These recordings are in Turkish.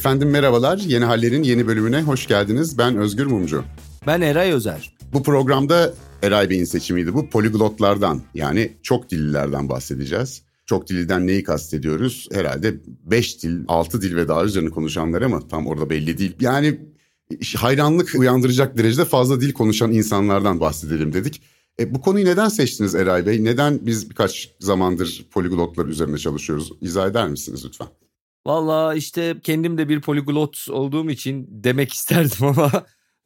Efendim merhabalar, Yeni Haller'in yeni bölümüne hoş geldiniz. Ben Özgür Mumcu. Ben Eray Özer. Bu programda Eray Bey'in seçimiydi bu. Poliglotlardan yani çok dillilerden bahsedeceğiz. Çok diliden neyi kastediyoruz? Herhalde 5 dil, 6 dil ve daha üzerine konuşanlar ama tam orada belli değil. Yani hayranlık uyandıracak derecede fazla dil konuşan insanlardan bahsedelim dedik. E, bu konuyu neden seçtiniz Eray Bey? Neden biz birkaç zamandır poliglotlar üzerinde çalışıyoruz? İzah eder misiniz lütfen? Valla işte kendim de bir poliglot olduğum için demek isterdim ama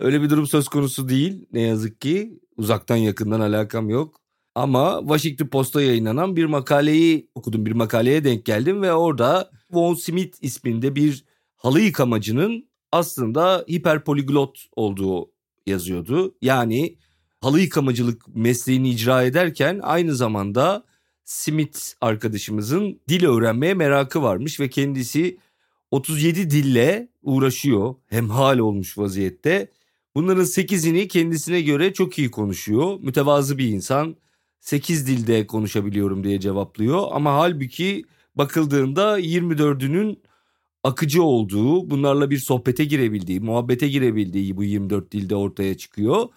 öyle bir durum söz konusu değil. Ne yazık ki uzaktan yakından alakam yok. Ama Washington Post'ta yayınlanan bir makaleyi okudum. Bir makaleye denk geldim ve orada Von Smith isminde bir halı yıkamacının aslında hiperpoliglot olduğu yazıyordu. Yani halı yıkamacılık mesleğini icra ederken aynı zamanda Smith arkadaşımızın dil öğrenmeye merakı varmış ve kendisi 37 dille uğraşıyor. Hemhal olmuş vaziyette. Bunların 8'ini kendisine göre çok iyi konuşuyor. Mütevazı bir insan. 8 dilde konuşabiliyorum diye cevaplıyor ama halbuki bakıldığında 24'ünün akıcı olduğu, bunlarla bir sohbete girebildiği, muhabbete girebildiği bu 24 dilde ortaya çıkıyor.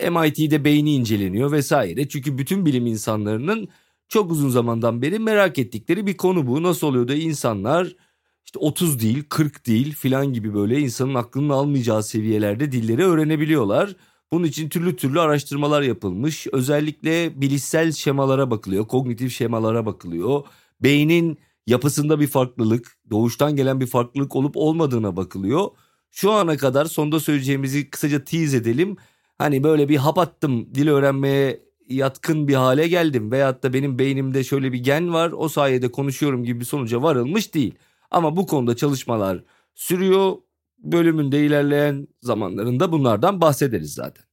MIT'de beyni inceleniyor vesaire. Çünkü bütün bilim insanlarının çok uzun zamandan beri merak ettikleri bir konu bu. Nasıl oluyor da insanlar işte 30 değil, 40 değil filan gibi böyle insanın aklının almayacağı seviyelerde dilleri öğrenebiliyorlar. Bunun için türlü türlü araştırmalar yapılmış. Özellikle bilişsel şemalara bakılıyor, kognitif şemalara bakılıyor. Beynin yapısında bir farklılık, doğuştan gelen bir farklılık olup olmadığına bakılıyor. Şu ana kadar sonda söyleyeceğimizi kısaca tease edelim. Hani böyle bir hap attım dil öğrenmeye yatkın bir hale geldim veyahut da benim beynimde şöyle bir gen var o sayede konuşuyorum gibi bir sonuca varılmış değil. Ama bu konuda çalışmalar sürüyor. Bölümünde ilerleyen zamanlarında bunlardan bahsederiz zaten.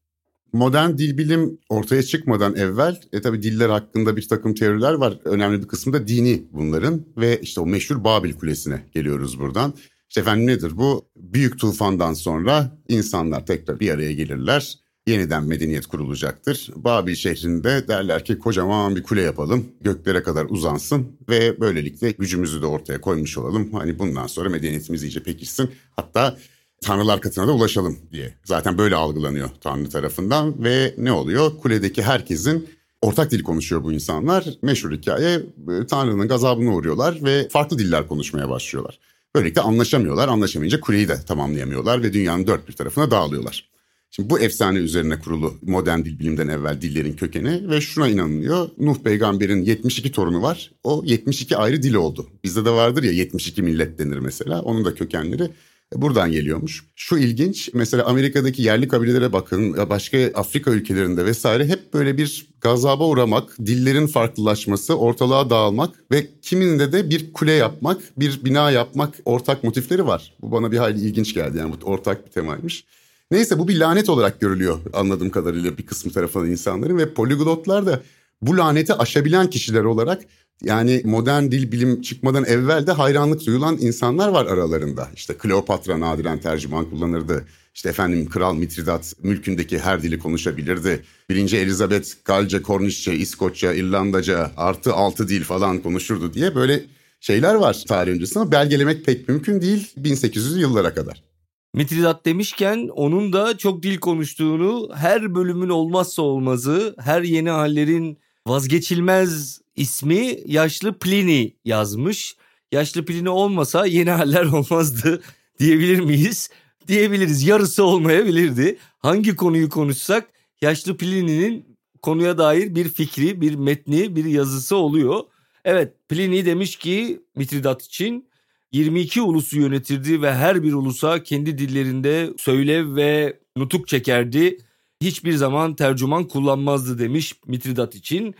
Modern dil bilim ortaya çıkmadan evvel e tabi diller hakkında bir takım teoriler var. Önemli bir kısmı da dini bunların ve işte o meşhur Babil Kulesi'ne geliyoruz buradan. İşte efendim nedir bu? Büyük tufandan sonra insanlar tekrar bir araya gelirler yeniden medeniyet kurulacaktır. Babil şehrinde derler ki kocaman bir kule yapalım, göklere kadar uzansın ve böylelikle gücümüzü de ortaya koymuş olalım. Hani bundan sonra medeniyetimiz iyice pekişsin. Hatta tanrılar katına da ulaşalım diye. Zaten böyle algılanıyor tanrı tarafından ve ne oluyor? Kuledeki herkesin ortak dil konuşuyor bu insanlar. Meşhur hikaye e, Tanrı'nın gazabına uğruyorlar ve farklı diller konuşmaya başlıyorlar. Böylelikle anlaşamıyorlar. Anlaşamayınca kuleyi de tamamlayamıyorlar ve dünyanın dört bir tarafına dağılıyorlar. Şimdi bu efsane üzerine kurulu modern dil bilimden evvel dillerin kökeni ve şuna inanılıyor. Nuh peygamberin 72 torunu var. O 72 ayrı dil oldu. Bizde de vardır ya 72 millet denir mesela. Onun da kökenleri buradan geliyormuş. Şu ilginç mesela Amerika'daki yerli kabilelere bakın başka Afrika ülkelerinde vesaire hep böyle bir gazaba uğramak, dillerin farklılaşması, ortalığa dağılmak ve kiminde de bir kule yapmak, bir bina yapmak ortak motifleri var. Bu bana bir hayli ilginç geldi yani bu ortak bir temaymış. Neyse bu bir lanet olarak görülüyor anladığım kadarıyla bir kısmı tarafından insanların ve poliglotlar da bu laneti aşabilen kişiler olarak yani modern dil bilim çıkmadan evvel de hayranlık duyulan insanlar var aralarında. İşte Kleopatra nadiren tercüman kullanırdı. İşte efendim Kral Mitridat mülkündeki her dili konuşabilirdi. Birinci Elizabeth Galce, Kornişçe, İskoçya, İrlandaca artı altı dil falan konuşurdu diye böyle şeyler var tarih öncesinde belgelemek pek mümkün değil 1800 yıllara kadar. Mitridat demişken onun da çok dil konuştuğunu, her bölümün olmazsa olmazı, her yeni hallerin vazgeçilmez ismi yaşlı Pliny yazmış. Yaşlı Pliny olmasa yeni haller olmazdı diyebilir miyiz? Diyebiliriz. Yarısı olmayabilirdi. Hangi konuyu konuşsak yaşlı Pliny'nin konuya dair bir fikri, bir metni, bir yazısı oluyor. Evet Pliny demiş ki Mitridat için 22 ulusu yönetirdi ve her bir ulusa kendi dillerinde söylev ve nutuk çekerdi. Hiçbir zaman tercüman kullanmazdı demiş Mitridat için.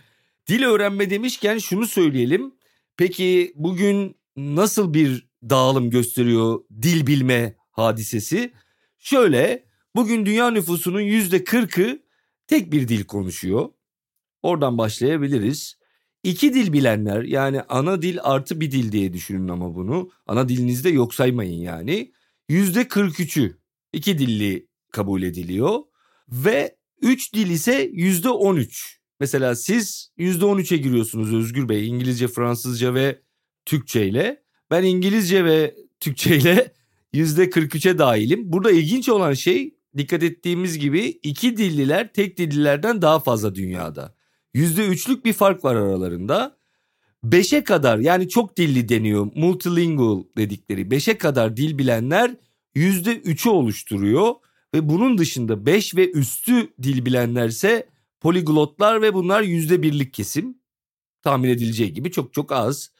Dil öğrenme demişken şunu söyleyelim. Peki bugün nasıl bir dağılım gösteriyor dil bilme hadisesi? Şöyle bugün dünya nüfusunun yüzde kırkı tek bir dil konuşuyor. Oradan başlayabiliriz. İki dil bilenler yani ana dil artı bir dil diye düşünün ama bunu. Ana dilinizde yok saymayın yani. Yüzde 43'ü iki dilli kabul ediliyor. Ve üç dil ise yüzde 13. Mesela siz yüzde 13'e giriyorsunuz Özgür Bey İngilizce, Fransızca ve Türkçe ile. Ben İngilizce ve Türkçe ile %43'e dahilim. Burada ilginç olan şey dikkat ettiğimiz gibi iki dilliler tek dillilerden daha fazla dünyada. %3'lük bir fark var aralarında. 5'e kadar yani çok dilli deniyor multilingual dedikleri 5'e kadar dil bilenler %3'ü oluşturuyor. Ve bunun dışında 5 ve üstü dil bilenlerse poliglotlar ve bunlar %1'lik kesim. Tahmin edileceği gibi çok çok az.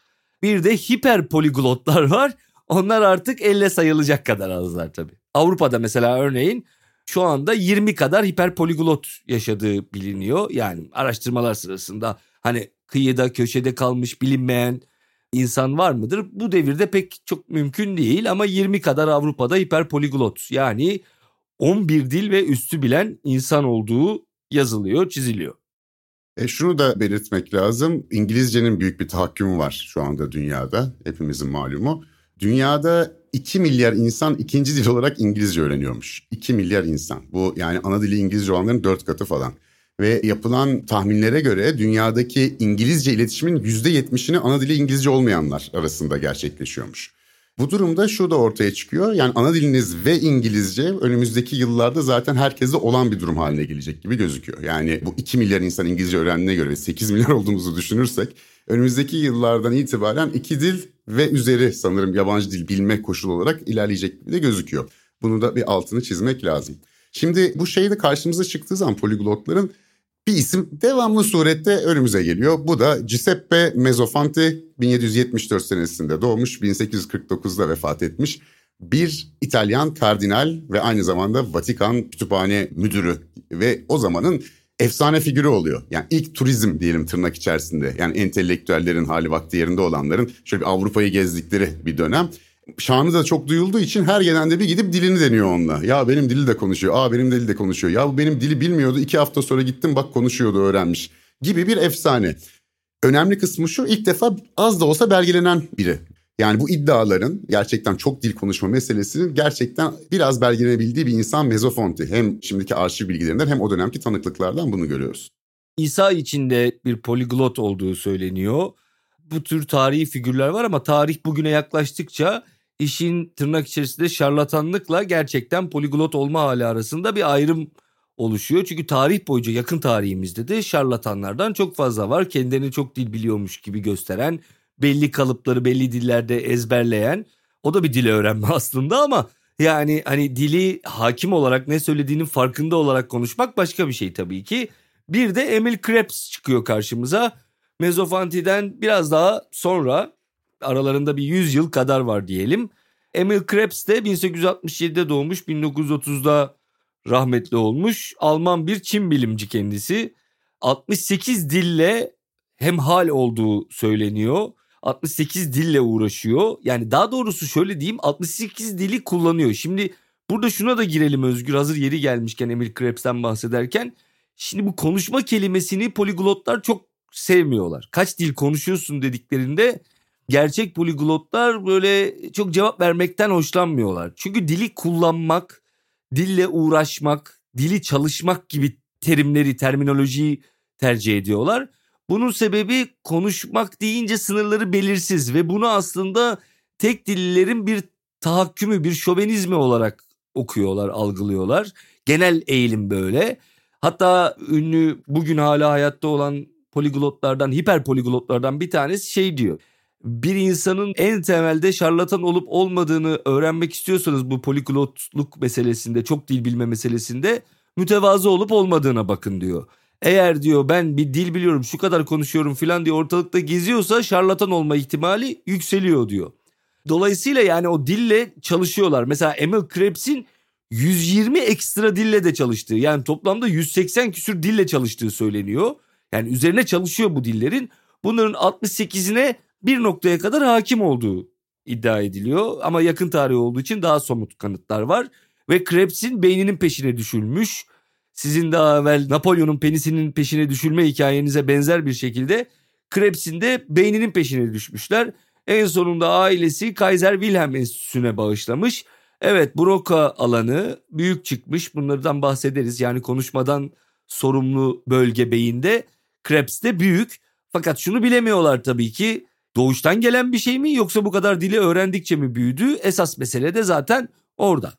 Bir de hiper poliglotlar var. Onlar artık elle sayılacak kadar azlar tabii. Avrupa'da mesela örneğin şu anda 20 kadar hiperpoliglot yaşadığı biliniyor. Yani araştırmalar sırasında hani kıyıda köşede kalmış bilinmeyen insan var mıdır? Bu devirde pek çok mümkün değil ama 20 kadar Avrupa'da hiperpoliglot yani 11 dil ve üstü bilen insan olduğu yazılıyor, çiziliyor. E şunu da belirtmek lazım. İngilizcenin büyük bir tahakkümü var şu anda dünyada. Hepimizin malumu. Dünyada 2 milyar insan ikinci dil olarak İngilizce öğreniyormuş. 2 milyar insan. Bu yani ana dili İngilizce olanların 4 katı falan. Ve yapılan tahminlere göre dünyadaki İngilizce iletişimin %70'ini ana dili İngilizce olmayanlar arasında gerçekleşiyormuş. Bu durumda şu da ortaya çıkıyor. Yani ana diliniz ve İngilizce önümüzdeki yıllarda zaten herkeste olan bir durum haline gelecek gibi gözüküyor. Yani bu 2 milyar insan İngilizce öğrendiğine göre 8 milyar olduğumuzu düşünürsek önümüzdeki yıllardan itibaren iki dil ve üzeri sanırım yabancı dil bilme koşulu olarak ilerleyecek gibi de gözüküyor. Bunu da bir altını çizmek lazım. Şimdi bu şey de karşımıza çıktığı zaman poliglotların bir isim devamlı surette önümüze geliyor. Bu da Giuseppe Mezzofanti 1774 senesinde doğmuş 1849'da vefat etmiş. Bir İtalyan kardinal ve aynı zamanda Vatikan kütüphane müdürü ve o zamanın efsane figürü oluyor. Yani ilk turizm diyelim tırnak içerisinde. Yani entelektüellerin hali vakti yerinde olanların şöyle bir Avrupa'yı gezdikleri bir dönem. Şanı da çok duyulduğu için her gelen de bir gidip dilini deniyor onunla. Ya benim dili de konuşuyor. Aa benim dili de konuşuyor. Ya bu benim dili bilmiyordu. iki hafta sonra gittim bak konuşuyordu öğrenmiş. Gibi bir efsane. Önemli kısmı şu ilk defa az da olsa belgelenen biri. Yani bu iddiaların gerçekten çok dil konuşma meselesinin gerçekten biraz belgelenebildiği bir insan Mezofonti. Hem şimdiki arşiv bilgilerinden hem o dönemki tanıklıklardan bunu görüyoruz. İsa içinde bir poliglot olduğu söyleniyor. Bu tür tarihi figürler var ama tarih bugüne yaklaştıkça işin tırnak içerisinde şarlatanlıkla gerçekten poliglot olma hali arasında bir ayrım oluşuyor. Çünkü tarih boyunca yakın tarihimizde de şarlatanlardan çok fazla var. Kendilerini çok dil biliyormuş gibi gösteren belli kalıpları belli dillerde ezberleyen o da bir dil öğrenme aslında ama yani hani dili hakim olarak ne söylediğinin farkında olarak konuşmak başka bir şey tabii ki. Bir de Emil Krebs çıkıyor karşımıza. Mezofanti'den biraz daha sonra aralarında bir 100 yıl kadar var diyelim. Emil Krebs de 1867'de doğmuş 1930'da rahmetli olmuş. Alman bir Çin bilimci kendisi. 68 dille hemhal olduğu söyleniyor. 68 dille uğraşıyor. Yani daha doğrusu şöyle diyeyim 68 dili kullanıyor. Şimdi burada şuna da girelim Özgür hazır yeri gelmişken Emil Krebs'ten bahsederken. Şimdi bu konuşma kelimesini poliglotlar çok sevmiyorlar. Kaç dil konuşuyorsun dediklerinde gerçek poliglotlar böyle çok cevap vermekten hoşlanmıyorlar. Çünkü dili kullanmak, dille uğraşmak, dili çalışmak gibi terimleri, terminolojiyi tercih ediyorlar. Bunun sebebi konuşmak deyince sınırları belirsiz ve bunu aslında tek dillilerin bir tahakkümü, bir şovenizmi olarak okuyorlar, algılıyorlar. Genel eğilim böyle. Hatta ünlü bugün hala hayatta olan poliglotlardan, hiper poliglotlardan bir tanesi şey diyor. Bir insanın en temelde şarlatan olup olmadığını öğrenmek istiyorsanız bu poliglotluk meselesinde, çok dil bilme meselesinde mütevazı olup olmadığına bakın diyor. Eğer diyor ben bir dil biliyorum şu kadar konuşuyorum filan diye ortalıkta geziyorsa şarlatan olma ihtimali yükseliyor diyor. Dolayısıyla yani o dille çalışıyorlar. Mesela Emil Krebs'in 120 ekstra dille de çalıştığı yani toplamda 180 küsür dille çalıştığı söyleniyor. Yani üzerine çalışıyor bu dillerin. Bunların 68'ine bir noktaya kadar hakim olduğu iddia ediliyor. Ama yakın tarih olduğu için daha somut kanıtlar var. Ve Krebs'in beyninin peşine düşülmüş sizin daha evvel Napolyon'un penisinin peşine düşülme hikayenize benzer bir şekilde Krebs'in de beyninin peşine düşmüşler. En sonunda ailesi Kaiser Wilhelm Enstitüsü'ne bağışlamış. Evet Broca alanı büyük çıkmış bunlardan bahsederiz. Yani konuşmadan sorumlu bölge beyinde Krebs de büyük. Fakat şunu bilemiyorlar tabii ki doğuştan gelen bir şey mi yoksa bu kadar dili öğrendikçe mi büyüdü? Esas mesele de zaten orada.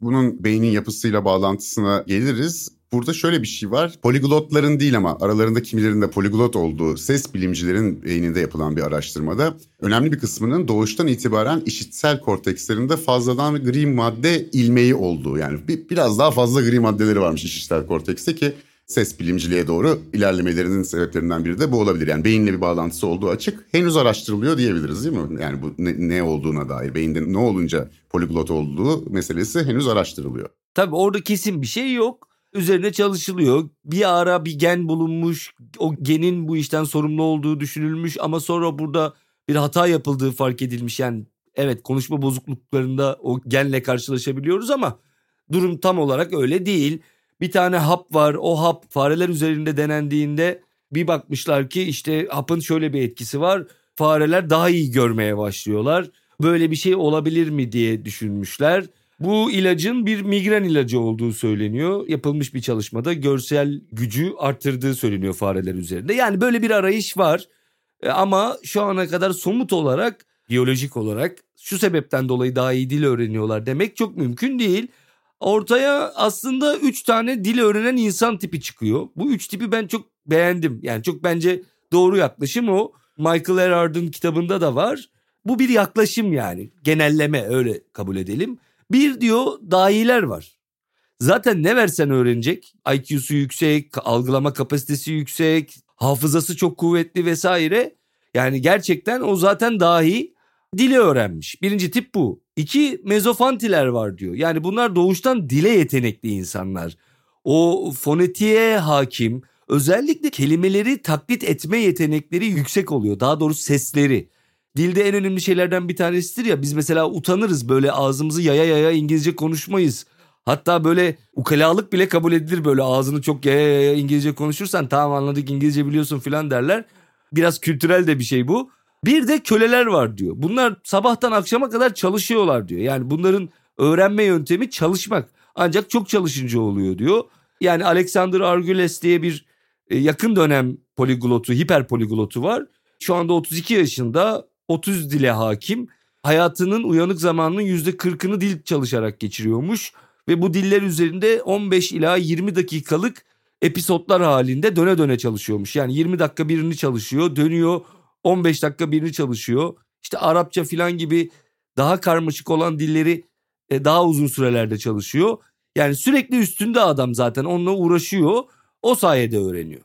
Bunun beynin yapısıyla bağlantısına geliriz. Burada şöyle bir şey var. Poliglotların değil ama aralarında kimilerinde poliglot olduğu ses bilimcilerin beyninde yapılan bir araştırmada önemli bir kısmının doğuştan itibaren işitsel kortekslerinde fazladan gri madde ilmeği olduğu. Yani bir, biraz daha fazla gri maddeleri varmış işitsel kortekste ki ses bilimciliğe doğru ilerlemelerinin sebeplerinden biri de bu olabilir. Yani beyinle bir bağlantısı olduğu açık. Henüz araştırılıyor diyebiliriz değil mi? Yani bu ne, ne olduğuna dair, beyinde ne olunca poliglot olduğu meselesi henüz araştırılıyor. Tabii orada kesin bir şey yok. Üzerine çalışılıyor. Bir ara bir gen bulunmuş. O genin bu işten sorumlu olduğu düşünülmüş ama sonra burada bir hata yapıldığı fark edilmiş. Yani evet konuşma bozukluklarında o genle karşılaşabiliyoruz ama durum tam olarak öyle değil bir tane hap var. O hap fareler üzerinde denendiğinde bir bakmışlar ki işte hapın şöyle bir etkisi var. Fareler daha iyi görmeye başlıyorlar. Böyle bir şey olabilir mi diye düşünmüşler. Bu ilacın bir migren ilacı olduğu söyleniyor. Yapılmış bir çalışmada görsel gücü arttırdığı söyleniyor fareler üzerinde. Yani böyle bir arayış var. E, ama şu ana kadar somut olarak, biyolojik olarak şu sebepten dolayı daha iyi dil öğreniyorlar demek çok mümkün değil. Ortaya aslında üç tane dil öğrenen insan tipi çıkıyor. Bu üç tipi ben çok beğendim. Yani çok bence doğru yaklaşım o. Michael Erhard'ın kitabında da var. Bu bir yaklaşım yani. Genelleme öyle kabul edelim. Bir diyor dahiler var. Zaten ne versen öğrenecek. IQ'su yüksek, algılama kapasitesi yüksek, hafızası çok kuvvetli vesaire. Yani gerçekten o zaten dahi dili öğrenmiş. Birinci tip bu. İki mezofantiler var diyor. Yani bunlar doğuştan dile yetenekli insanlar. O fonetiğe hakim, özellikle kelimeleri taklit etme yetenekleri yüksek oluyor. Daha doğrusu sesleri. Dilde en önemli şeylerden bir tanesidir ya biz mesela utanırız böyle ağzımızı yaya yaya İngilizce konuşmayız. Hatta böyle ukalalık bile kabul edilir böyle ağzını çok yaya yaya İngilizce konuşursan tamam anladık İngilizce biliyorsun filan derler. Biraz kültürel de bir şey bu. Bir de köleler var diyor. Bunlar sabahtan akşama kadar çalışıyorlar diyor. Yani bunların öğrenme yöntemi çalışmak. Ancak çok çalışınca oluyor diyor. Yani Alexander Arguelles diye bir e, yakın dönem poliglotu, hiper poliglotu var. Şu anda 32 yaşında 30 dile hakim. Hayatının uyanık zamanının %40'ını dil çalışarak geçiriyormuş. Ve bu diller üzerinde 15 ila 20 dakikalık episodlar halinde döne döne çalışıyormuş. Yani 20 dakika birini çalışıyor, dönüyor 15 dakika birini çalışıyor. İşte Arapça filan gibi daha karmaşık olan dilleri e, daha uzun sürelerde çalışıyor. Yani sürekli üstünde adam zaten onunla uğraşıyor. O sayede öğreniyor.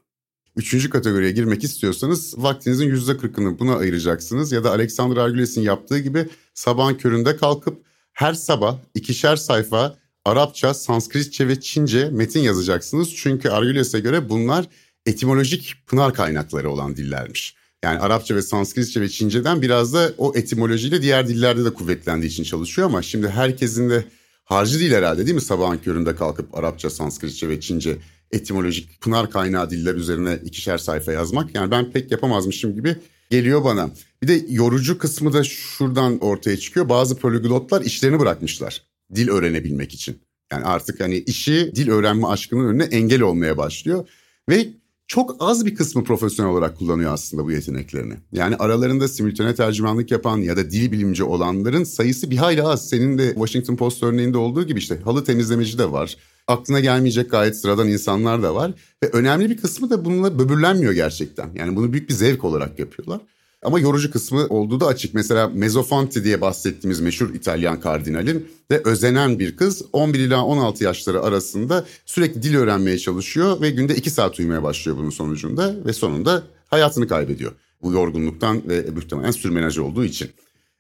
Üçüncü kategoriye girmek istiyorsanız vaktinizin yüzde kırkını buna ayıracaksınız. Ya da Alexander Arguelles'in yaptığı gibi sabahın köründe kalkıp her sabah ikişer sayfa Arapça, Sanskritçe ve Çince metin yazacaksınız. Çünkü Arguelles'e göre bunlar etimolojik pınar kaynakları olan dillermiş. Yani Arapça ve Sanskritçe ve Çince'den biraz da o etimolojiyle diğer dillerde de kuvvetlendiği için çalışıyor ama şimdi herkesin de harcı değil herhalde değil mi sabahın köründe kalkıp Arapça, Sanskritçe ve Çince etimolojik pınar kaynağı diller üzerine ikişer sayfa yazmak. Yani ben pek yapamazmışım gibi geliyor bana. Bir de yorucu kısmı da şuradan ortaya çıkıyor. Bazı poliglotlar işlerini bırakmışlar dil öğrenebilmek için. Yani artık hani işi dil öğrenme aşkının önüne engel olmaya başlıyor. Ve çok az bir kısmı profesyonel olarak kullanıyor aslında bu yeteneklerini. Yani aralarında simültane tercümanlık yapan ya da dil bilimci olanların sayısı bir hayli az. Senin de Washington Post örneğinde olduğu gibi işte halı temizlemeci de var. Aklına gelmeyecek gayet sıradan insanlar da var. Ve önemli bir kısmı da bununla böbürlenmiyor gerçekten. Yani bunu büyük bir zevk olarak yapıyorlar. Ama yorucu kısmı olduğu da açık. Mesela Mezzofanti diye bahsettiğimiz meşhur İtalyan kardinalin ve özenen bir kız 11 ila 16 yaşları arasında sürekli dil öğrenmeye çalışıyor ve günde 2 saat uyumaya başlıyor bunun sonucunda ve sonunda hayatını kaybediyor. Bu yorgunluktan ve muhtemelen sürmenaj olduğu için.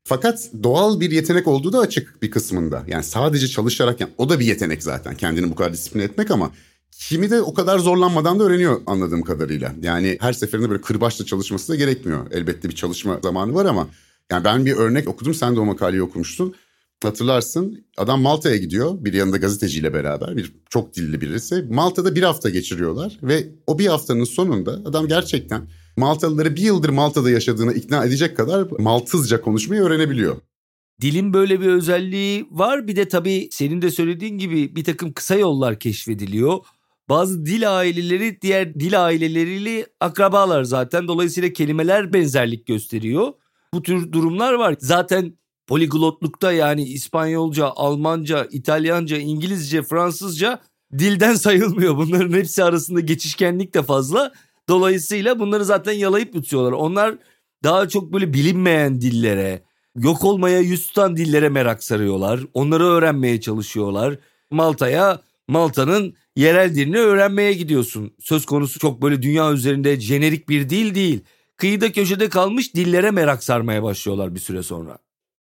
Fakat doğal bir yetenek olduğu da açık bir kısmında. Yani sadece çalışarak yani o da bir yetenek zaten kendini bu kadar disiplin etmek ama Kimi de o kadar zorlanmadan da öğreniyor anladığım kadarıyla. Yani her seferinde böyle kırbaçla çalışması da gerekmiyor. Elbette bir çalışma zamanı var ama yani ben bir örnek okudum. Sen de o makaleyi okumuştun. Hatırlarsın adam Malta'ya gidiyor bir yanında gazeteciyle beraber bir çok dilli birisi. Malta'da bir hafta geçiriyorlar ve o bir haftanın sonunda adam gerçekten Maltalıları bir yıldır Malta'da yaşadığına ikna edecek kadar Maltızca konuşmayı öğrenebiliyor. Dilin böyle bir özelliği var bir de tabii senin de söylediğin gibi bir takım kısa yollar keşfediliyor. Bazı dil aileleri diğer dil aileleriyle akrabalar zaten. Dolayısıyla kelimeler benzerlik gösteriyor. Bu tür durumlar var. Zaten poliglotlukta yani İspanyolca, Almanca, İtalyanca, İngilizce, Fransızca dilden sayılmıyor. Bunların hepsi arasında geçişkenlik de fazla. Dolayısıyla bunları zaten yalayıp yutuyorlar. Onlar daha çok böyle bilinmeyen dillere, yok olmaya yüz tutan dillere merak sarıyorlar. Onları öğrenmeye çalışıyorlar. Malta'ya Malta'nın yerel dilini öğrenmeye gidiyorsun. Söz konusu çok böyle dünya üzerinde jenerik bir dil değil. Kıyıda köşede kalmış dillere merak sarmaya başlıyorlar bir süre sonra.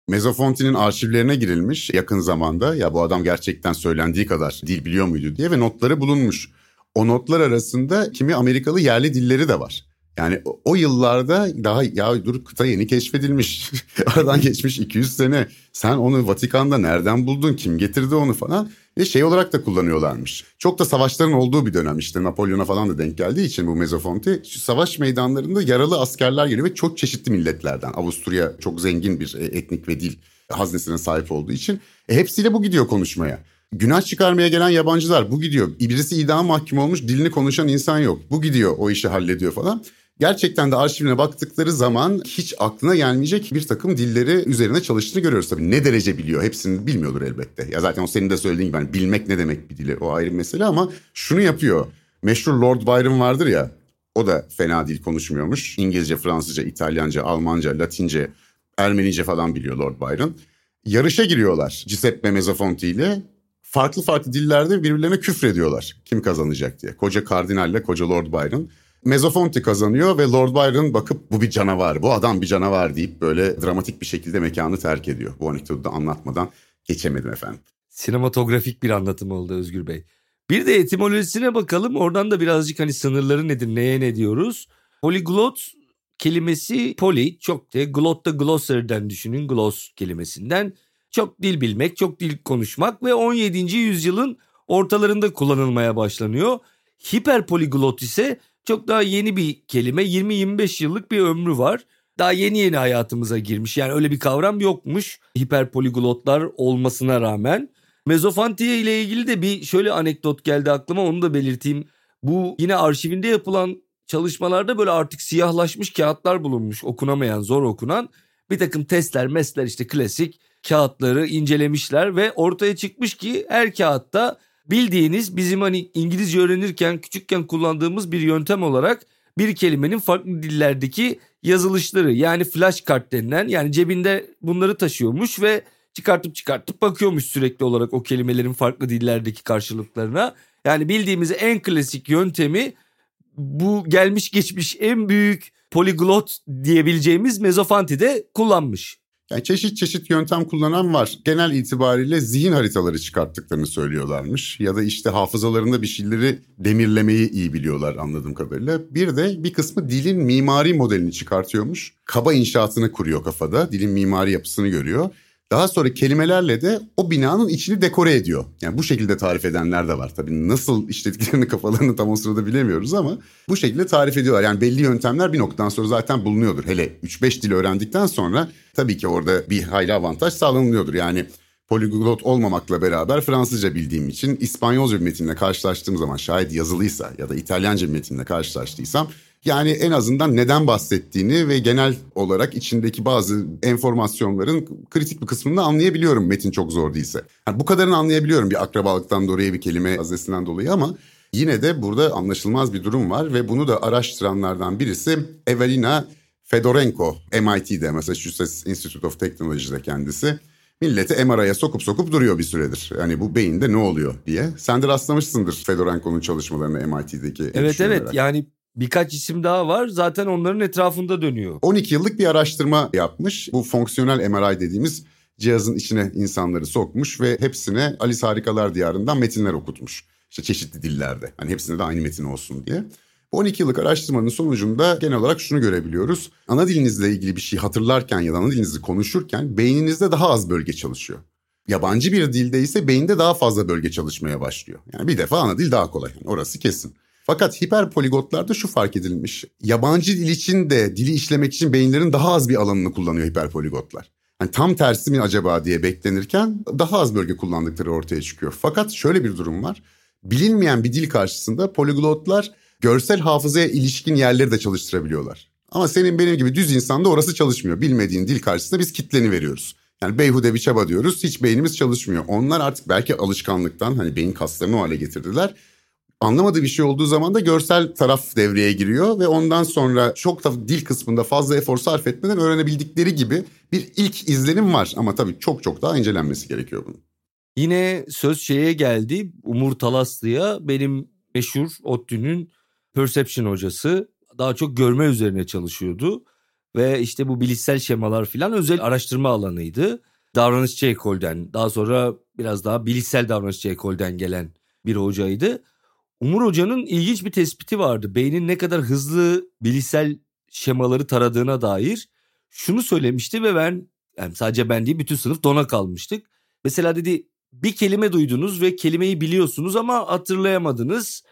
Mezofonti'nin arşivlerine girilmiş yakın zamanda. Ya bu adam gerçekten söylendiği kadar dil biliyor muydu diye ve notları bulunmuş. O notlar arasında kimi Amerikalı yerli dilleri de var. Yani o yıllarda daha ya dur kıta yeni keşfedilmiş. Aradan geçmiş 200 sene. Sen onu Vatikan'da nereden buldun? Kim getirdi onu falan? Ve şey olarak da kullanıyorlarmış. Çok da savaşların olduğu bir dönem işte Napolyon'a falan da denk geldiği için bu Mezofonti. Şu savaş meydanlarında yaralı askerler geliyor ve çok çeşitli milletlerden. Avusturya çok zengin bir e, etnik ve dil haznesine sahip olduğu için. E, hepsiyle bu gidiyor konuşmaya. Günah çıkarmaya gelen yabancılar bu gidiyor. Birisi idam mahkum olmuş dilini konuşan insan yok. Bu gidiyor o işi hallediyor falan gerçekten de arşivine baktıkları zaman hiç aklına gelmeyecek bir takım dilleri üzerine çalıştığını görüyoruz. Tabii ne derece biliyor hepsini bilmiyordur elbette. Ya zaten o senin de söylediğin gibi hani bilmek ne demek bir dili o ayrı bir mesele ama şunu yapıyor. Meşhur Lord Byron vardır ya o da fena dil konuşmuyormuş. İngilizce, Fransızca, İtalyanca, Almanca, Latince, Ermenice falan biliyor Lord Byron. Yarışa giriyorlar Giuseppe Mezzofonti ile. Farklı farklı dillerde birbirlerine küfrediyorlar. Kim kazanacak diye. Koca kardinalle koca Lord Byron. Mezofonti kazanıyor ve Lord Byron bakıp bu bir canavar, bu adam bir canavar deyip böyle dramatik bir şekilde mekanı terk ediyor. Bu anekdotu da anlatmadan geçemedim efendim. Sinematografik bir anlatım oldu Özgür Bey. Bir de etimolojisine bakalım. Oradan da birazcık hani sınırları nedir, neye ne diyoruz? Poliglot kelimesi poli çok de glot da glossary'den düşünün gloss kelimesinden. Çok dil bilmek, çok dil konuşmak ve 17. yüzyılın ortalarında kullanılmaya başlanıyor. Hiperpoliglot ise çok daha yeni bir kelime 20-25 yıllık bir ömrü var. Daha yeni yeni hayatımıza girmiş yani öyle bir kavram yokmuş hiperpoliglotlar olmasına rağmen. Mezofantiye ile ilgili de bir şöyle anekdot geldi aklıma onu da belirteyim. Bu yine arşivinde yapılan çalışmalarda böyle artık siyahlaşmış kağıtlar bulunmuş okunamayan zor okunan. Bir takım testler mesler işte klasik kağıtları incelemişler ve ortaya çıkmış ki her kağıtta bildiğiniz bizim hani İngilizce öğrenirken küçükken kullandığımız bir yöntem olarak bir kelimenin farklı dillerdeki yazılışları yani flash kart denilen yani cebinde bunları taşıyormuş ve çıkartıp çıkartıp bakıyormuş sürekli olarak o kelimelerin farklı dillerdeki karşılıklarına. Yani bildiğimiz en klasik yöntemi bu gelmiş geçmiş en büyük poliglot diyebileceğimiz Mezofanti'de kullanmış. Yani çeşit çeşit yöntem kullanan var. Genel itibariyle zihin haritaları çıkarttıklarını söylüyorlarmış. Ya da işte hafızalarında bir şeyleri demirlemeyi iyi biliyorlar anladığım kadarıyla. Bir de bir kısmı dilin mimari modelini çıkartıyormuş. Kaba inşaatını kuruyor kafada. Dilin mimari yapısını görüyor. Daha sonra kelimelerle de o binanın içini dekore ediyor. Yani bu şekilde tarif edenler de var. Tabii nasıl işlettiklerini kafalarını tam o sırada bilemiyoruz ama bu şekilde tarif ediyorlar. Yani belli yöntemler bir noktadan sonra zaten bulunuyordur. Hele 3-5 dil öğrendikten sonra tabii ki orada bir hayli avantaj sağlanılıyordur. Yani poliglot olmamakla beraber Fransızca bildiğim için İspanyolca bir metinle karşılaştığım zaman şayet yazılıysa ya da İtalyanca bir metinle karşılaştıysam yani en azından neden bahsettiğini ve genel olarak içindeki bazı enformasyonların kritik bir kısmını anlayabiliyorum metin çok zor değilse. Yani bu kadarını anlayabiliyorum bir akrabalıktan dolayı bir kelime hazesinden dolayı ama yine de burada anlaşılmaz bir durum var ve bunu da araştıranlardan birisi Evelina Fedorenko MIT'de Massachusetts Institute of Technology'de kendisi milleti MRI'ye sokup sokup duruyor bir süredir. Yani bu beyinde ne oluyor diye. Sen de rastlamışsındır Fedorenko'nun çalışmalarını MIT'deki. Evet evet yani Birkaç isim daha var zaten onların etrafında dönüyor. 12 yıllık bir araştırma yapmış. Bu fonksiyonel MRI dediğimiz cihazın içine insanları sokmuş ve hepsine Alice Harikalar Diyarı'ndan metinler okutmuş. İşte çeşitli dillerde. Hani hepsinde de aynı metin olsun diye. Bu 12 yıllık araştırmanın sonucunda genel olarak şunu görebiliyoruz. Ana dilinizle ilgili bir şey hatırlarken ya da ana dilinizi konuşurken beyninizde daha az bölge çalışıyor. Yabancı bir dilde ise beyinde daha fazla bölge çalışmaya başlıyor. Yani bir defa ana dil daha kolay. Yani orası kesin. Fakat hiperpoligotlarda şu fark edilmiş. Yabancı dil için de dili işlemek için beyinlerin daha az bir alanını kullanıyor hiperpoligotlar. Yani tam tersi mi acaba diye beklenirken daha az bölge kullandıkları ortaya çıkıyor. Fakat şöyle bir durum var. Bilinmeyen bir dil karşısında poliglotlar görsel hafızaya ilişkin yerleri de çalıştırabiliyorlar. Ama senin benim gibi düz insanda orası çalışmıyor. Bilmediğin dil karşısında biz kitleni veriyoruz. Yani beyhude bir çaba diyoruz. Hiç beynimiz çalışmıyor. Onlar artık belki alışkanlıktan hani beyin kaslarını o hale getirdiler. Anlamadığı bir şey olduğu zaman da görsel taraf devreye giriyor ve ondan sonra çok da dil kısmında fazla efor sarf etmeden öğrenebildikleri gibi bir ilk izlenim var. Ama tabii çok çok daha incelenmesi gerekiyor bunun. Yine söz şeye geldi. Umur Talaslı'ya benim meşhur ODTÜ'nün Perception hocası daha çok görme üzerine çalışıyordu. Ve işte bu bilişsel şemalar filan özel araştırma alanıydı. Davranışçı ekolden daha sonra biraz daha bilişsel davranışçı ekolden gelen bir hocaydı. Umur Hoca'nın ilginç bir tespiti vardı. Beynin ne kadar hızlı bilişsel şemaları taradığına dair şunu söylemişti ve ben yani sadece ben değil bütün sınıf dona kalmıştık. Mesela dedi bir kelime duydunuz ve kelimeyi biliyorsunuz ama hatırlayamadınız.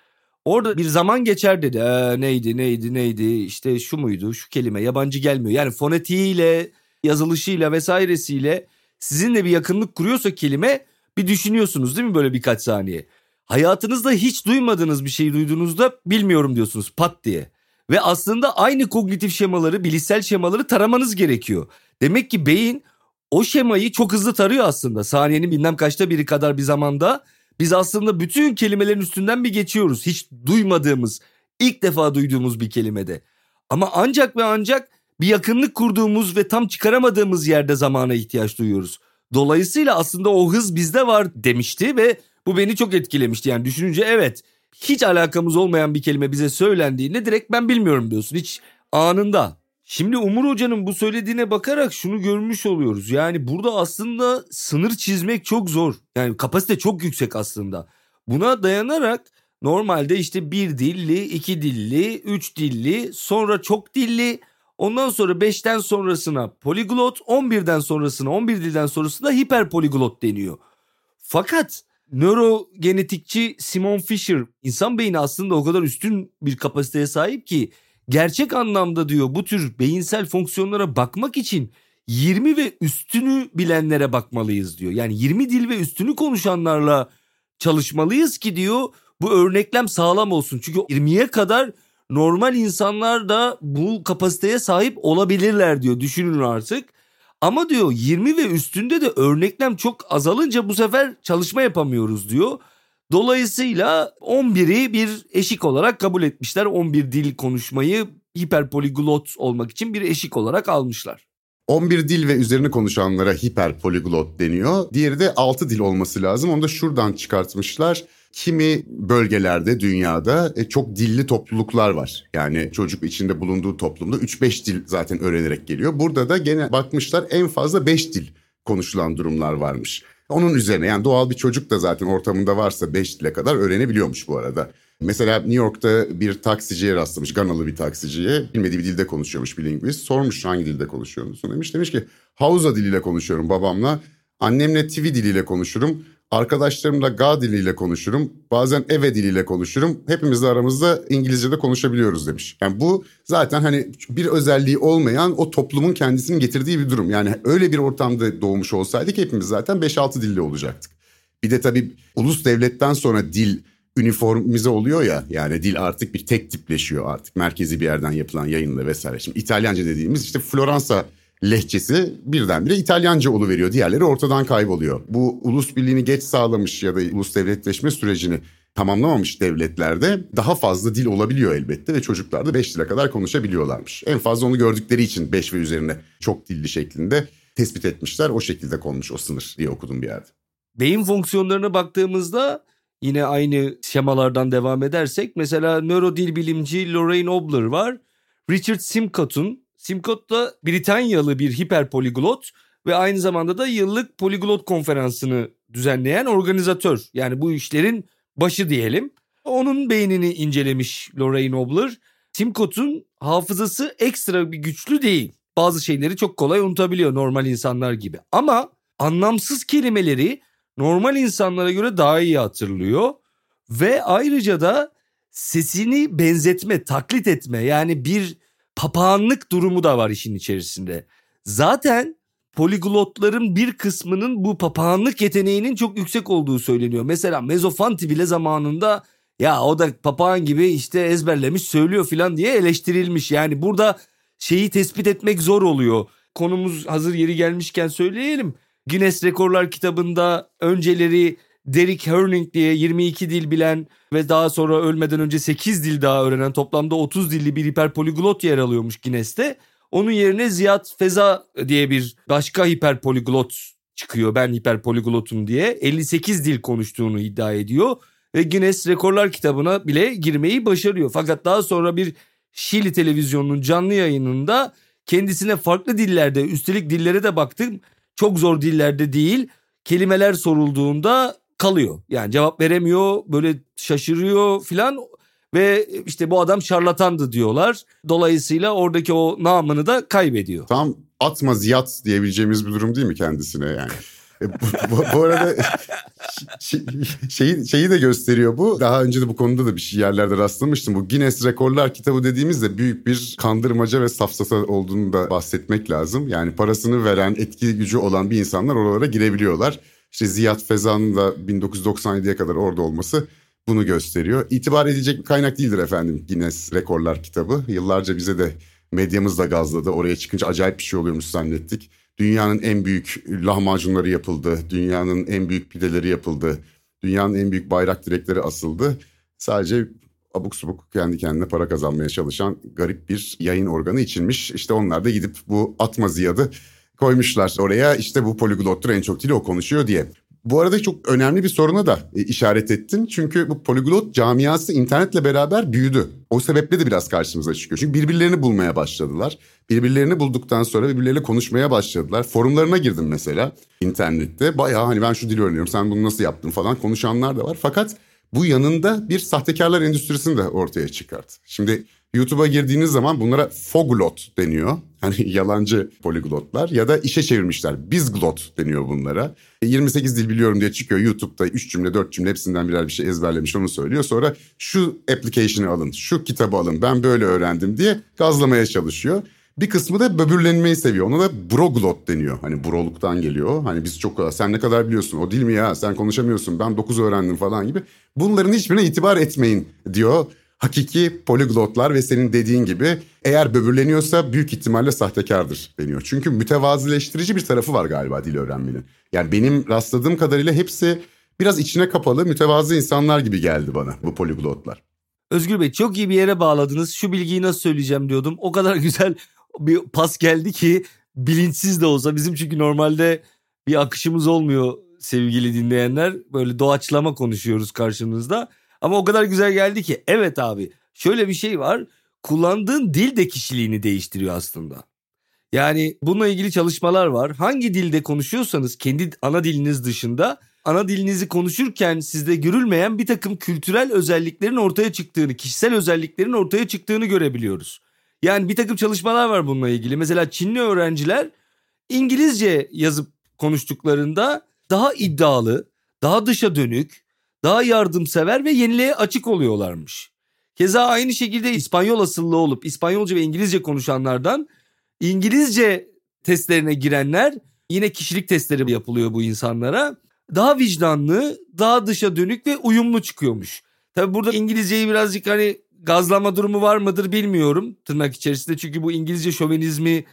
Orada bir zaman geçer dedi. Ee, neydi neydi neydi işte şu muydu şu kelime yabancı gelmiyor. Yani fonetiğiyle yazılışıyla vesairesiyle sizinle bir yakınlık kuruyorsa kelime bir düşünüyorsunuz değil mi böyle birkaç saniye. Hayatınızda hiç duymadığınız bir şeyi duyduğunuzda bilmiyorum diyorsunuz pat diye. Ve aslında aynı kognitif şemaları, bilişsel şemaları taramanız gerekiyor. Demek ki beyin o şemayı çok hızlı tarıyor aslında. Saniyenin bilmem kaçta biri kadar bir zamanda biz aslında bütün kelimelerin üstünden bir geçiyoruz. Hiç duymadığımız, ilk defa duyduğumuz bir kelimede. Ama ancak ve ancak bir yakınlık kurduğumuz ve tam çıkaramadığımız yerde zamana ihtiyaç duyuyoruz. Dolayısıyla aslında o hız bizde var demişti ve bu beni çok etkilemişti. Yani düşününce evet hiç alakamız olmayan bir kelime bize söylendiğinde direkt ben bilmiyorum diyorsun. Hiç anında. Şimdi Umur Hoca'nın bu söylediğine bakarak şunu görmüş oluyoruz. Yani burada aslında sınır çizmek çok zor. Yani kapasite çok yüksek aslında. Buna dayanarak normalde işte bir dilli, iki dilli, üç dilli, sonra çok dilli, ondan sonra beşten sonrasına poliglot, on birden sonrasına, on bir dilden sonrasında hiperpoliglot deniyor. Fakat nörogenetikçi Simon Fisher insan beyni aslında o kadar üstün bir kapasiteye sahip ki gerçek anlamda diyor bu tür beyinsel fonksiyonlara bakmak için 20 ve üstünü bilenlere bakmalıyız diyor. Yani 20 dil ve üstünü konuşanlarla çalışmalıyız ki diyor bu örneklem sağlam olsun. Çünkü 20'ye kadar normal insanlar da bu kapasiteye sahip olabilirler diyor. Düşünün artık. Ama diyor 20 ve üstünde de örneklem çok azalınca bu sefer çalışma yapamıyoruz diyor. Dolayısıyla 11'i bir eşik olarak kabul etmişler. 11 dil konuşmayı hiperpoliglot olmak için bir eşik olarak almışlar. 11 dil ve üzerine konuşanlara hiperpoliglot deniyor. Diğeri de 6 dil olması lazım. Onu da şuradan çıkartmışlar. Kimi bölgelerde dünyada e, çok dilli topluluklar var. Yani çocuk içinde bulunduğu toplumda 3-5 dil zaten öğrenerek geliyor. Burada da gene bakmışlar en fazla 5 dil konuşulan durumlar varmış. Onun üzerine yani doğal bir çocuk da zaten ortamında varsa 5 dile kadar öğrenebiliyormuş bu arada. Mesela New York'ta bir taksiciye rastlamış, Ganalı bir taksiciye. Bilmediği bir dilde konuşuyormuş bir lingvist. Sormuş hangi dilde konuşuyorsun demiş. Demiş ki Hausa diliyle konuşuyorum babamla. Annemle Tivi diliyle konuşurum. Arkadaşlarımla Ga diliyle konuşurum. Bazen Eve diliyle konuşurum. Hepimiz de aramızda İngilizce'de konuşabiliyoruz demiş. Yani bu zaten hani bir özelliği olmayan o toplumun kendisinin getirdiği bir durum. Yani öyle bir ortamda doğmuş olsaydık hepimiz zaten 5-6 dilli olacaktık. Bir de tabii ulus devletten sonra dil üniformize oluyor ya yani dil artık bir tek tipleşiyor artık merkezi bir yerden yapılan yayınla vesaire. Şimdi İtalyanca dediğimiz işte Floransa lehçesi birdenbire İtalyanca veriyor. Diğerleri ortadan kayboluyor. Bu ulus birliğini geç sağlamış ya da ulus devletleşme sürecini tamamlamamış devletlerde daha fazla dil olabiliyor elbette ve çocuklar da 5 dile kadar konuşabiliyorlarmış. En fazla onu gördükleri için 5 ve üzerine çok dilli şeklinde tespit etmişler. O şekilde konmuş o sınır diye okudum bir yerde. Beyin fonksiyonlarına baktığımızda yine aynı şemalardan devam edersek mesela nörodil bilimci Lorraine Obler var. Richard Simcott'un Simcott da Britanyalı bir hiperpoliglot ve aynı zamanda da yıllık poliglot konferansını düzenleyen organizatör. Yani bu işlerin başı diyelim. Onun beynini incelemiş Lorraine Obler. Simcott'un hafızası ekstra bir güçlü değil. Bazı şeyleri çok kolay unutabiliyor normal insanlar gibi. Ama anlamsız kelimeleri normal insanlara göre daha iyi hatırlıyor. Ve ayrıca da sesini benzetme, taklit etme yani bir papağanlık durumu da var işin içerisinde. Zaten poliglotların bir kısmının bu papağanlık yeteneğinin çok yüksek olduğu söyleniyor. Mesela Mezofanti bile zamanında ya o da papağan gibi işte ezberlemiş söylüyor filan diye eleştirilmiş. Yani burada şeyi tespit etmek zor oluyor. Konumuz hazır yeri gelmişken söyleyelim. Guinness Rekorlar kitabında önceleri Derek Herning diye 22 dil bilen ve daha sonra ölmeden önce 8 dil daha öğrenen toplamda 30 dilli bir hiperpoliglot yer alıyormuş Guinness'te. Onun yerine Ziyad Feza diye bir başka hiperpoliglot çıkıyor ben hiperpoliglotum diye 58 dil konuştuğunu iddia ediyor ve Guinness Rekorlar kitabına bile girmeyi başarıyor. Fakat daha sonra bir Şili televizyonunun canlı yayınında kendisine farklı dillerde üstelik dillere de baktım çok zor dillerde değil kelimeler sorulduğunda kalıyor. Yani cevap veremiyor böyle şaşırıyor filan ve işte bu adam şarlatandı diyorlar. Dolayısıyla oradaki o namını da kaybediyor. Tam atma ziyat diyebileceğimiz bir durum değil mi kendisine yani? E, bu, bu, bu arada şeyi, şeyi de gösteriyor bu. Daha önce de bu konuda da bir şey yerlerde rastlamıştım. Bu Guinness Rekorlar kitabı dediğimizde büyük bir kandırmaca ve safsata olduğunu da bahsetmek lazım. Yani parasını veren, etki gücü olan bir insanlar oralara girebiliyorlar. İşte Ziyad Feza'nın da 1997'ye kadar orada olması bunu gösteriyor. İtibar edilecek bir kaynak değildir efendim Guinness Rekorlar kitabı. Yıllarca bize de medyamız da gazladı. Oraya çıkınca acayip bir şey oluyormuş zannettik. Dünyanın en büyük lahmacunları yapıldı. Dünyanın en büyük pideleri yapıldı. Dünyanın en büyük bayrak direkleri asıldı. Sadece abuk subuk kendi kendine para kazanmaya çalışan garip bir yayın organı içinmiş. İşte onlar da gidip bu atma ziyadı koymuşlar oraya. İşte bu poliglottur en çok dili o konuşuyor diye. Bu arada çok önemli bir soruna da e, işaret ettin. Çünkü bu poliglot camiası internetle beraber büyüdü. O sebeple de biraz karşımıza çıkıyor. Çünkü birbirlerini bulmaya başladılar. Birbirlerini bulduktan sonra birbirleriyle konuşmaya başladılar. Forumlarına girdim mesela internette. Bayağı hani ben şu dili öğreniyorum sen bunu nasıl yaptın falan konuşanlar da var. Fakat bu yanında bir sahtekarlar endüstrisini de ortaya çıkarttı. Şimdi YouTube'a girdiğiniz zaman bunlara foglot deniyor. Hani yalancı poliglotlar ya da işe çevirmişler. Bizglot deniyor bunlara. 28 e, dil biliyorum diye çıkıyor YouTube'da 3 cümle 4 cümle hepsinden birer bir şey ezberlemiş onu söylüyor. Sonra şu application'ı alın, şu kitabı alın ben böyle öğrendim diye gazlamaya çalışıyor. Bir kısmı da böbürlenmeyi seviyor. Ona da broglot deniyor. Hani broluktan geliyor. Hani biz çok sen ne kadar biliyorsun o dil mi ya sen konuşamıyorsun ben 9 öğrendim falan gibi. Bunların hiçbirine itibar etmeyin diyor hakiki poliglotlar ve senin dediğin gibi eğer böbürleniyorsa büyük ihtimalle sahtekardır deniyor. Çünkü mütevazileştirici bir tarafı var galiba dil öğrenmenin. Yani benim rastladığım kadarıyla hepsi biraz içine kapalı mütevazı insanlar gibi geldi bana bu poliglotlar. Özgür Bey çok iyi bir yere bağladınız. Şu bilgiyi nasıl söyleyeceğim diyordum. O kadar güzel bir pas geldi ki bilinçsiz de olsa bizim çünkü normalde bir akışımız olmuyor sevgili dinleyenler. Böyle doğaçlama konuşuyoruz karşınızda. Ama o kadar güzel geldi ki evet abi şöyle bir şey var. Kullandığın dil de kişiliğini değiştiriyor aslında. Yani bununla ilgili çalışmalar var. Hangi dilde konuşuyorsanız kendi ana diliniz dışında ana dilinizi konuşurken sizde görülmeyen bir takım kültürel özelliklerin ortaya çıktığını, kişisel özelliklerin ortaya çıktığını görebiliyoruz. Yani bir takım çalışmalar var bununla ilgili. Mesela Çinli öğrenciler İngilizce yazıp konuştuklarında daha iddialı, daha dışa dönük, daha yardımsever ve yeniliğe açık oluyorlarmış. Keza aynı şekilde İspanyol asıllı olup İspanyolca ve İngilizce konuşanlardan İngilizce testlerine girenler yine kişilik testleri yapılıyor bu insanlara. Daha vicdanlı, daha dışa dönük ve uyumlu çıkıyormuş. Tabi burada İngilizceyi birazcık hani gazlama durumu var mıdır bilmiyorum tırnak içerisinde. Çünkü bu İngilizce şovenizmi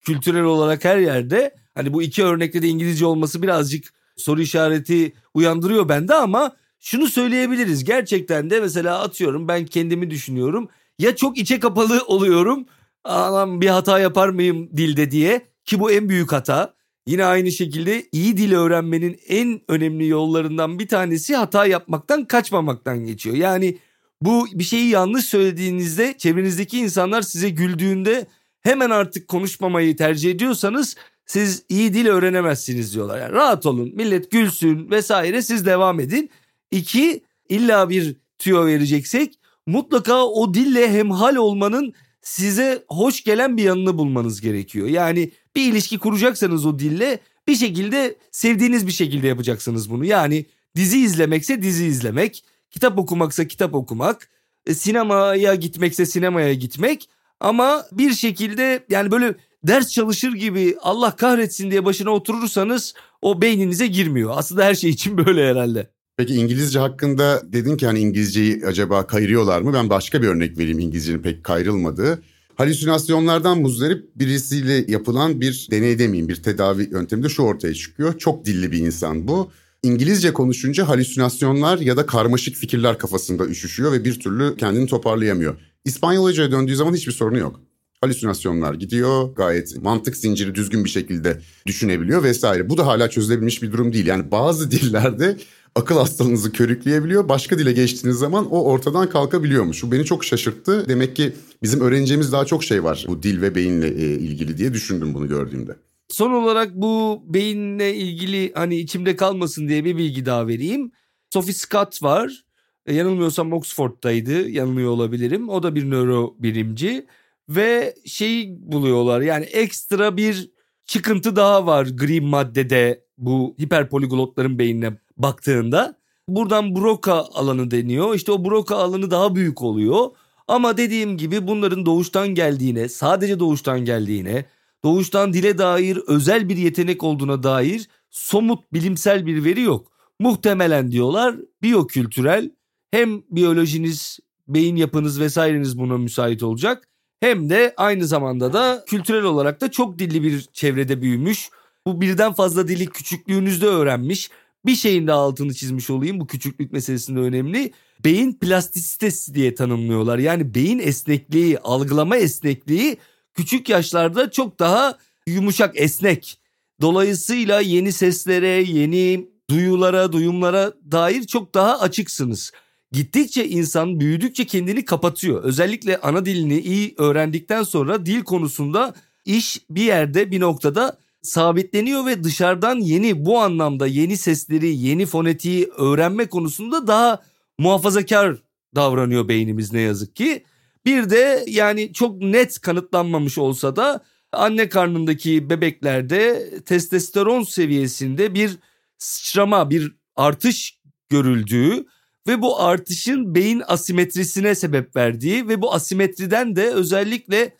kültürel olarak her yerde. Hani bu iki örnekte de İngilizce olması birazcık soru işareti uyandırıyor bende ama şunu söyleyebiliriz. Gerçekten de mesela atıyorum ben kendimi düşünüyorum. Ya çok içe kapalı oluyorum. Anam bir hata yapar mıyım dilde diye ki bu en büyük hata. Yine aynı şekilde iyi dil öğrenmenin en önemli yollarından bir tanesi hata yapmaktan kaçmamaktan geçiyor. Yani bu bir şeyi yanlış söylediğinizde çevrenizdeki insanlar size güldüğünde hemen artık konuşmamayı tercih ediyorsanız siz iyi dil öğrenemezsiniz diyorlar. Yani rahat olun millet gülsün vesaire siz devam edin. İki illa bir tüyo vereceksek mutlaka o dille hemhal olmanın size hoş gelen bir yanını bulmanız gerekiyor. Yani bir ilişki kuracaksanız o dille bir şekilde sevdiğiniz bir şekilde yapacaksınız bunu. Yani dizi izlemekse dizi izlemek, kitap okumaksa kitap okumak, e, sinemaya gitmekse sinemaya gitmek ama bir şekilde yani böyle ders çalışır gibi Allah kahretsin diye başına oturursanız o beyninize girmiyor. Aslında her şey için böyle herhalde. Peki İngilizce hakkında dedin ki hani İngilizceyi acaba kayırıyorlar mı? Ben başka bir örnek vereyim İngilizcenin pek kayrılmadığı. Halüsinasyonlardan muzdarip birisiyle yapılan bir deney demeyeyim bir tedavi yönteminde şu ortaya çıkıyor. Çok dilli bir insan bu. İngilizce konuşunca halüsinasyonlar ya da karmaşık fikirler kafasında üşüşüyor ve bir türlü kendini toparlayamıyor. İspanyolca'ya döndüğü zaman hiçbir sorunu yok. Halüsinasyonlar gidiyor gayet mantık zinciri düzgün bir şekilde düşünebiliyor vesaire. Bu da hala çözülebilmiş bir durum değil. Yani bazı dillerde akıl hastalığınızı körükleyebiliyor. Başka dile geçtiğiniz zaman o ortadan kalkabiliyormuş. Bu beni çok şaşırttı. Demek ki bizim öğreneceğimiz daha çok şey var bu dil ve beyinle e, ilgili diye düşündüm bunu gördüğümde. Son olarak bu beyinle ilgili hani içimde kalmasın diye bir bilgi daha vereyim. Sophie Scott var. E, yanılmıyorsam Oxford'daydı. Yanılıyor olabilirim. O da bir nörobilimci. Ve şeyi buluyorlar yani ekstra bir çıkıntı daha var gri maddede bu hiperpoliglotların beynine baktığında. Buradan Broca alanı deniyor. İşte o Broca alanı daha büyük oluyor. Ama dediğim gibi bunların doğuştan geldiğine, sadece doğuştan geldiğine, doğuştan dile dair özel bir yetenek olduğuna dair somut bilimsel bir veri yok. Muhtemelen diyorlar biyokültürel hem biyolojiniz, beyin yapınız vesaireniz buna müsait olacak hem de aynı zamanda da kültürel olarak da çok dilli bir çevrede büyümüş. Bu birden fazla dili küçüklüğünüzde öğrenmiş. Bir şeyin de altını çizmiş olayım bu küçüklük meselesinde önemli. Beyin plastisitesi diye tanımlıyorlar. Yani beyin esnekliği, algılama esnekliği küçük yaşlarda çok daha yumuşak, esnek. Dolayısıyla yeni seslere, yeni duyulara, duyumlara dair çok daha açıksınız. Gittikçe insan büyüdükçe kendini kapatıyor. Özellikle ana dilini iyi öğrendikten sonra dil konusunda iş bir yerde bir noktada sabitleniyor ve dışarıdan yeni bu anlamda yeni sesleri, yeni fonetiği öğrenme konusunda daha muhafazakar davranıyor beynimiz ne yazık ki. Bir de yani çok net kanıtlanmamış olsa da anne karnındaki bebeklerde testosteron seviyesinde bir sıçrama, bir artış görüldüğü ve bu artışın beyin asimetrisine sebep verdiği ve bu asimetriden de özellikle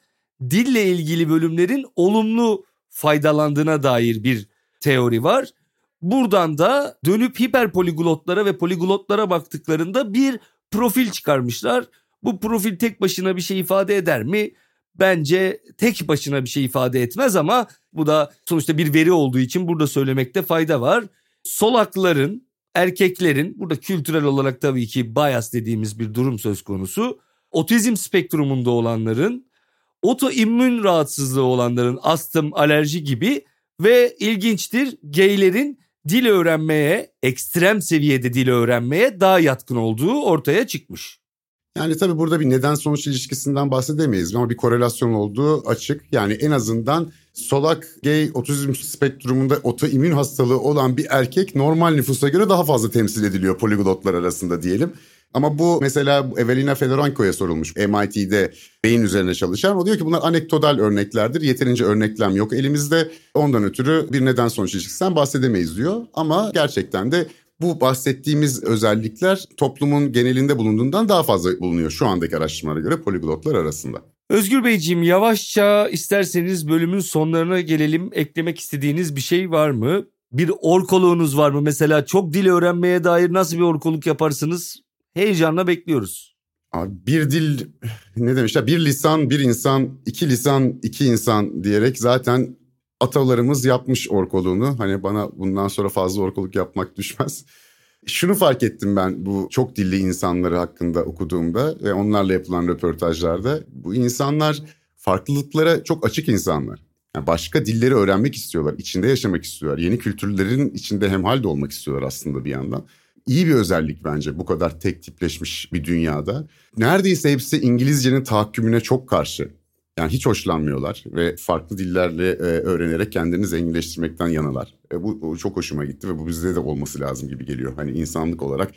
dille ilgili bölümlerin olumlu faydalandığına dair bir teori var. Buradan da dönüp hiperpoliglotlara ve poliglotlara baktıklarında bir profil çıkarmışlar. Bu profil tek başına bir şey ifade eder mi? Bence tek başına bir şey ifade etmez ama bu da sonuçta bir veri olduğu için burada söylemekte fayda var. Solakların, erkeklerin burada kültürel olarak tabii ki bias dediğimiz bir durum söz konusu. Otizm spektrumunda olanların, otoimmün rahatsızlığı olanların astım, alerji gibi ve ilginçtir gaylerin dil öğrenmeye, ekstrem seviyede dil öğrenmeye daha yatkın olduğu ortaya çıkmış. Yani tabii burada bir neden sonuç ilişkisinden bahsedemeyiz ama bir korelasyon olduğu açık. Yani en azından solak gay otizm spektrumunda otoimmün hastalığı olan bir erkek normal nüfusa göre daha fazla temsil ediliyor poliglotlar arasında diyelim. Ama bu mesela Evelina Fedorenko'ya sorulmuş MIT'de beyin üzerine çalışan. O diyor ki bunlar anekdotal örneklerdir. Yeterince örneklem yok elimizde. Ondan ötürü bir neden sonuç ilişkisinden bahsedemeyiz diyor. Ama gerçekten de bu bahsettiğimiz özellikler toplumun genelinde bulunduğundan daha fazla bulunuyor şu andaki araştırmalara göre poliglotlar arasında. Özgür Beyciğim yavaşça isterseniz bölümün sonlarına gelelim. Eklemek istediğiniz bir şey var mı? Bir orkoluğunuz var mı? Mesela çok dil öğrenmeye dair nasıl bir orkoluk yaparsınız? Heyecanla bekliyoruz. Abi bir dil ne demişler? Bir lisan bir insan, iki lisan iki insan diyerek zaten atalarımız yapmış orkoluğunu. Hani bana bundan sonra fazla orkoluk yapmak düşmez. Şunu fark ettim ben bu çok dilli insanları hakkında okuduğumda ve onlarla yapılan röportajlarda. Bu insanlar farklılıklara çok açık insanlar. Yani başka dilleri öğrenmek istiyorlar, içinde yaşamak istiyorlar. Yeni kültürlerin içinde hemhal de olmak istiyorlar aslında bir yandan. İyi bir özellik bence bu kadar tek tipleşmiş bir dünyada. Neredeyse hepsi İngilizcenin tahakkümüne çok karşı. Yani hiç hoşlanmıyorlar ve farklı dillerle e, öğrenerek kendini zenginleştirmekten yanalar. E, bu, bu çok hoşuma gitti ve bu bizde de olması lazım gibi geliyor. Hani insanlık olarak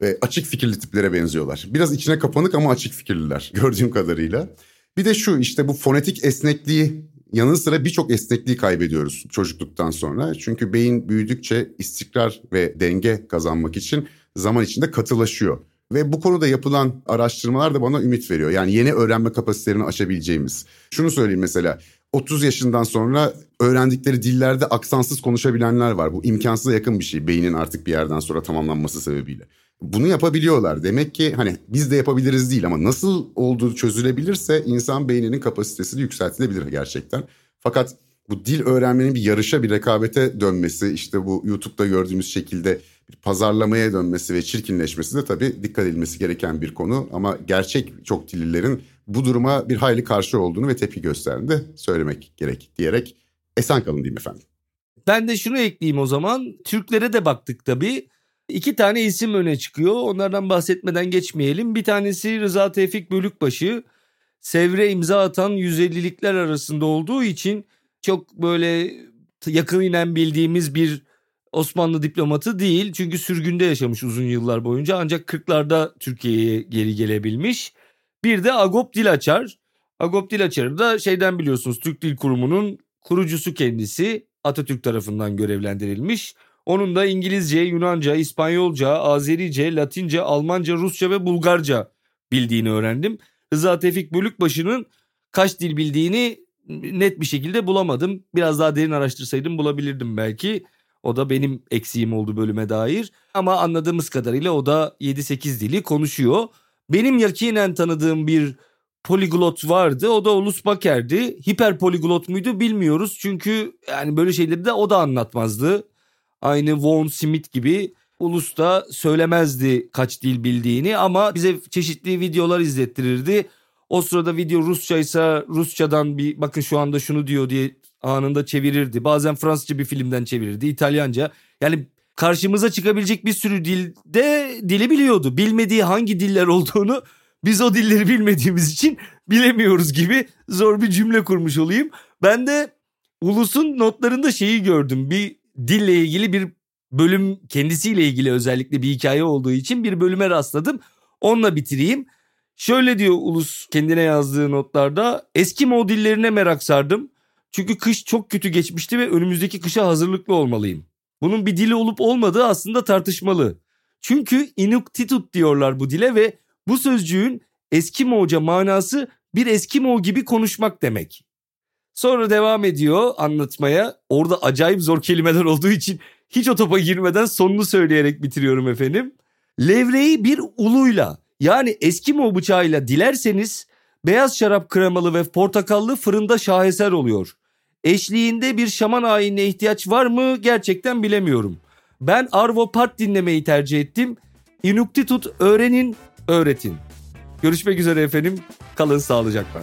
ve açık fikirli tiplere benziyorlar. Biraz içine kapanık ama açık fikirliler gördüğüm kadarıyla. Bir de şu işte bu fonetik esnekliği yanı sıra birçok esnekliği kaybediyoruz çocukluktan sonra. Çünkü beyin büyüdükçe istikrar ve denge kazanmak için zaman içinde katılaşıyor. Ve bu konuda yapılan araştırmalar da bana ümit veriyor. Yani yeni öğrenme kapasitelerini aşabileceğimiz. Şunu söyleyeyim mesela 30 yaşından sonra öğrendikleri dillerde aksansız konuşabilenler var. Bu imkansıza yakın bir şey beynin artık bir yerden sonra tamamlanması sebebiyle. Bunu yapabiliyorlar. Demek ki hani biz de yapabiliriz değil ama nasıl olduğu çözülebilirse insan beyninin kapasitesi de yükseltilebilir gerçekten. Fakat bu dil öğrenmenin bir yarışa bir rekabete dönmesi işte bu YouTube'da gördüğümüz şekilde pazarlamaya dönmesi ve çirkinleşmesi de tabii dikkat edilmesi gereken bir konu. Ama gerçek çok dillilerin bu duruma bir hayli karşı olduğunu ve tepki gösterdiğini de söylemek gerek diyerek esen kalın diyeyim efendim. Ben de şunu ekleyeyim o zaman. Türklere de baktık tabii. İki tane isim öne çıkıyor. Onlardan bahsetmeden geçmeyelim. Bir tanesi Rıza Tevfik Bölükbaşı. Sevre imza atan 150'likler arasında olduğu için çok böyle yakinen bildiğimiz bir Osmanlı diplomatı değil. Çünkü sürgünde yaşamış uzun yıllar boyunca ancak 40'larda Türkiye'ye geri gelebilmiş. Bir de Agop Dilaçar. Agop Dilaçar'ı da şeyden biliyorsunuz Türk Dil Kurumu'nun kurucusu kendisi Atatürk tarafından görevlendirilmiş. Onun da İngilizce, Yunanca, İspanyolca, Azerice, Latince, Almanca, Rusça ve Bulgarca bildiğini öğrendim. Rıza Tevfik Bölükbaşı'nın kaç dil bildiğini net bir şekilde bulamadım. Biraz daha derin araştırsaydım bulabilirdim belki. O da benim eksiğim oldu bölüme dair. Ama anladığımız kadarıyla o da 7-8 dili konuşuyor. Benim yakinen tanıdığım bir poliglot vardı. O da Ulus Baker'di. Hiper poliglot muydu bilmiyoruz. Çünkü yani böyle şeyleri de o da anlatmazdı. Aynı Vaughan Smith gibi Ulus da söylemezdi kaç dil bildiğini ama bize çeşitli videolar izlettirirdi. O sırada video Rusça ise Rusçadan bir bakın şu anda şunu diyor diye anında çevirirdi. Bazen Fransızca bir filmden çevirirdi, İtalyanca. Yani karşımıza çıkabilecek bir sürü dilde dili biliyordu. Bilmediği hangi diller olduğunu biz o dilleri bilmediğimiz için bilemiyoruz gibi zor bir cümle kurmuş olayım. Ben de Ulus'un notlarında şeyi gördüm. Bir dille ilgili bir bölüm kendisiyle ilgili özellikle bir hikaye olduğu için bir bölüme rastladım. Onunla bitireyim. Şöyle diyor Ulus kendine yazdığı notlarda Eskimo dillerine merak sardım. Çünkü kış çok kötü geçmişti ve önümüzdeki kışa hazırlıklı olmalıyım. Bunun bir dili olup olmadığı aslında tartışmalı. Çünkü Inuktitut diyorlar bu dile ve bu sözcüğün Eskimoca manası bir Eskimo gibi konuşmak demek. Sonra devam ediyor anlatmaya. Orada acayip zor kelimeler olduğu için hiç o topa girmeden sonunu söyleyerek bitiriyorum efendim. Levreyi bir uluyla yani Eskimo bıçağıyla dilerseniz beyaz şarap kremalı ve portakallı fırında şaheser oluyor. Eşliğinde bir şaman ayinine ihtiyaç var mı gerçekten bilemiyorum. Ben Arvo Part dinlemeyi tercih ettim. Inuktitut öğrenin, öğretin. Görüşmek üzere efendim. Kalın sağlıcakla.